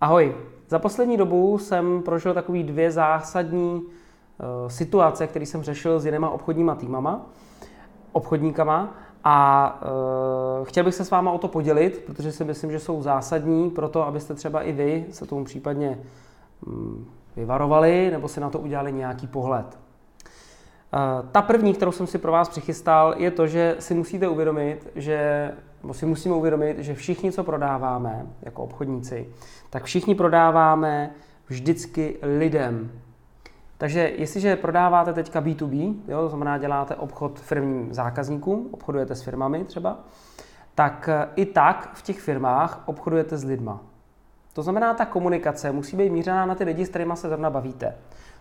Ahoj. Za poslední dobu jsem prožil takový dvě zásadní uh, situace, které jsem řešil s jinýma obchodníma týmama, obchodníkama a uh, chtěl bych se s váma o to podělit, protože si myslím, že jsou zásadní pro to, abyste třeba i vy se tomu případně um, vyvarovali nebo si na to udělali nějaký pohled. Ta první, kterou jsem si pro vás přichystal, je to, že si musíte uvědomit, že nebo si musíme uvědomit, že všichni, co prodáváme jako obchodníci, tak všichni prodáváme vždycky lidem. Takže jestliže prodáváte teďka B2B, jo, to znamená děláte obchod firmním zákazníkům, obchodujete s firmami třeba, tak eh, i tak v těch firmách obchodujete s lidma. To znamená, ta komunikace musí být mířená na ty lidi, s kterými se zrovna bavíte.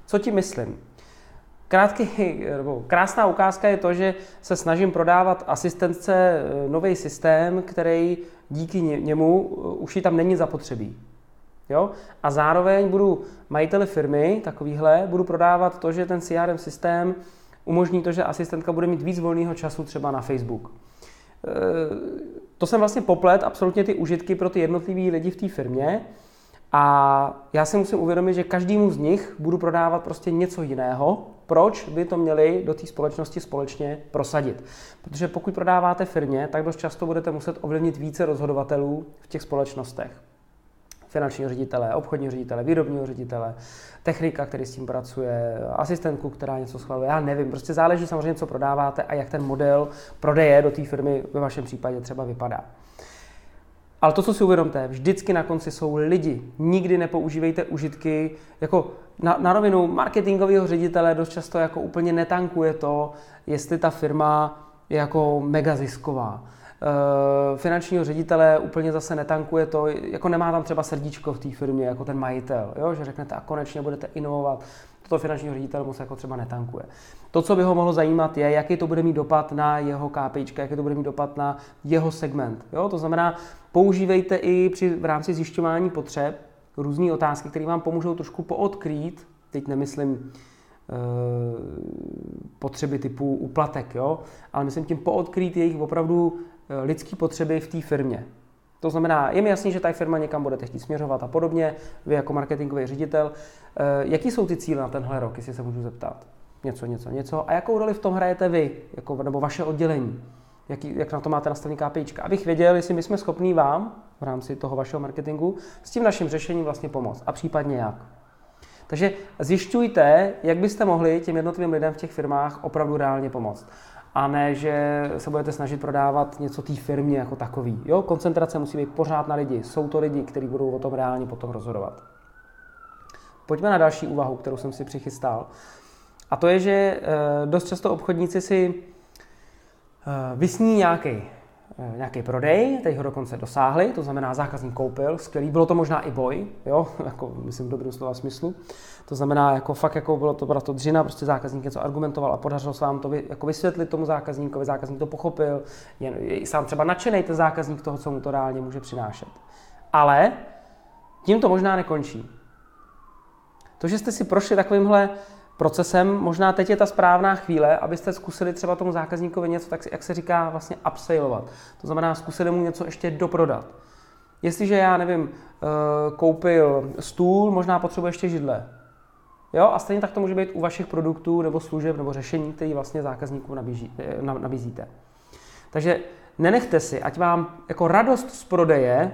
Co ti myslím? Krátký, nebo krásná ukázka je to, že se snažím prodávat asistence eh, nový systém, který díky němu eh, už ji tam není zapotřebí. Jo? A zároveň budu majiteli firmy, takovýhle, budu prodávat to, že ten CRM systém umožní to, že asistentka bude mít víc volného času třeba na Facebook. Eh, to jsem vlastně poplet absolutně ty užitky pro ty jednotlivé lidi v té firmě a já si musím uvědomit, že každému z nich budu prodávat prostě něco jiného, proč by to měli do té společnosti společně prosadit. Protože pokud prodáváte firmě, tak dost často budete muset ovlivnit více rozhodovatelů v těch společnostech. Finančního ředitele, obchodního ředitele, výrobního ředitele, technika, který s tím pracuje, asistentku, která něco schvaluje, já nevím. Prostě záleží samozřejmě, co prodáváte a jak ten model prodeje do té firmy ve vašem případě třeba vypadá. Ale to, co si uvědomte, vždycky na konci jsou lidi. Nikdy nepoužívejte užitky jako na, na rovinu marketingového ředitele dost často jako úplně netankuje to, jestli ta firma je jako mega zisková. E, finančního ředitele úplně zase netankuje to, jako nemá tam třeba srdíčko v té firmě, jako ten majitel, jo? že řeknete a konečně budete inovovat, toto finančního ředitele moc jako třeba netankuje. To, co by ho mohlo zajímat, je, jaký to bude mít dopad na jeho KPIčka, jaký to bude mít dopad na jeho segment. Jo? To znamená, používejte i při, v rámci zjišťování potřeb různé otázky, které vám pomůžou trošku poodkrýt, teď nemyslím e, potřeby typu uplatek, jo? ale myslím tím poodkrýt jejich opravdu eh, lidské potřeby v té firmě. To znamená, je mi jasný, že ta firma někam budete chtít směřovat a podobně, vy jako marketingový ředitel. E, jaký jsou ty cíle na tenhle rok, jestli se můžu zeptat? Něco, něco, něco. A jakou roli v tom hrajete vy, jako, nebo vaše oddělení? jaký, jak na to máte nastavený KPIčka, abych věděl, jestli my jsme schopní vám v rámci toho vašeho marketingu s tím naším řešením vlastně pomoct a případně jak. Takže zjišťujte, jak byste mohli těm jednotlivým lidem v těch firmách opravdu reálně pomoct. A ne, že se budete snažit prodávat něco té firmě jako takový. Jo? Koncentrace musí být pořád na lidi. Jsou to lidi, kteří budou o tom reálně potom rozhodovat. Pojďme na další úvahu, kterou jsem si přichystal. A to je, že eh, dost často obchodníci si Eh, vysní nějaký nějaký prodej, teď ho dokonce dosáhli, to znamená zákazník koupil, skvělý, bylo to možná i boj, jo, jako myslím v dobrém slova smyslu, to znamená jako fakt jako bylo to, byla to dřina, prostě zákazník něco argumentoval a podařilo se vám to vy, jako vysvětlit tomu zákazníkovi, zákazník to pochopil, je, je sám třeba nadšený ten zákazník toho, co mu to reálně může přinášet. Ale tím to možná nekončí. To, že jste si prošli takovýmhle procesem. Možná teď je ta správná chvíle, abyste zkusili třeba tomu zákazníkovi něco, tak jak se říká, vlastně upsellovat. To znamená, zkusili mu něco ještě doprodat. Jestliže já nevím, eh, koupil stůl, možná potřebuje ještě židle. Jo, a stejně tak to může být u vašich produktů nebo služeb nebo řešení, které vlastně zákazníkům eh, nabízíte. Takže nenechte si, ať vám jako radost z prodeje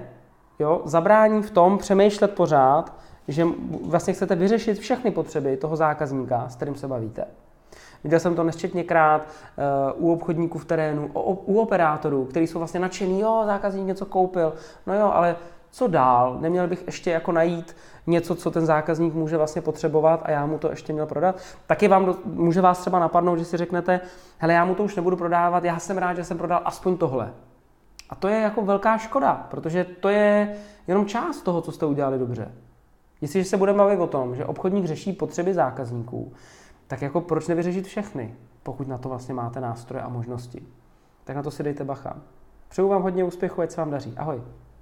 jo, zabrání v tom přemýšlet pořád, že vlastně chcete vyřešit všechny potřeby toho zákazníka, s kterým se bavíte. Viděl jsem to nesčetněkrát uh, u obchodníků v terénu, u, u operátorů, kteří jsou vlastně nadšený, jo, zákazník něco koupil, no jo, ale co dál? Neměl bych ještě jako najít něco, co ten zákazník může vlastně potřebovat a já mu to ještě měl prodat. Taky vám do, může vás třeba napadnout, že si řeknete, hele, já mu to už nebudu prodávat, já jsem rád, že jsem prodal aspoň tohle. A to je jako velká škoda, protože to je jenom část toho, co jste udělali dobře. Jestliže se budeme bavit o tom, že obchodník řeší potřeby zákazníků, tak jako proč nevyřešit všechny, pokud na to vlastně máte nástroje a možnosti. Tak na to si dejte bacha. Přeju vám hodně úspěchu, ať se vám daří. Ahoj.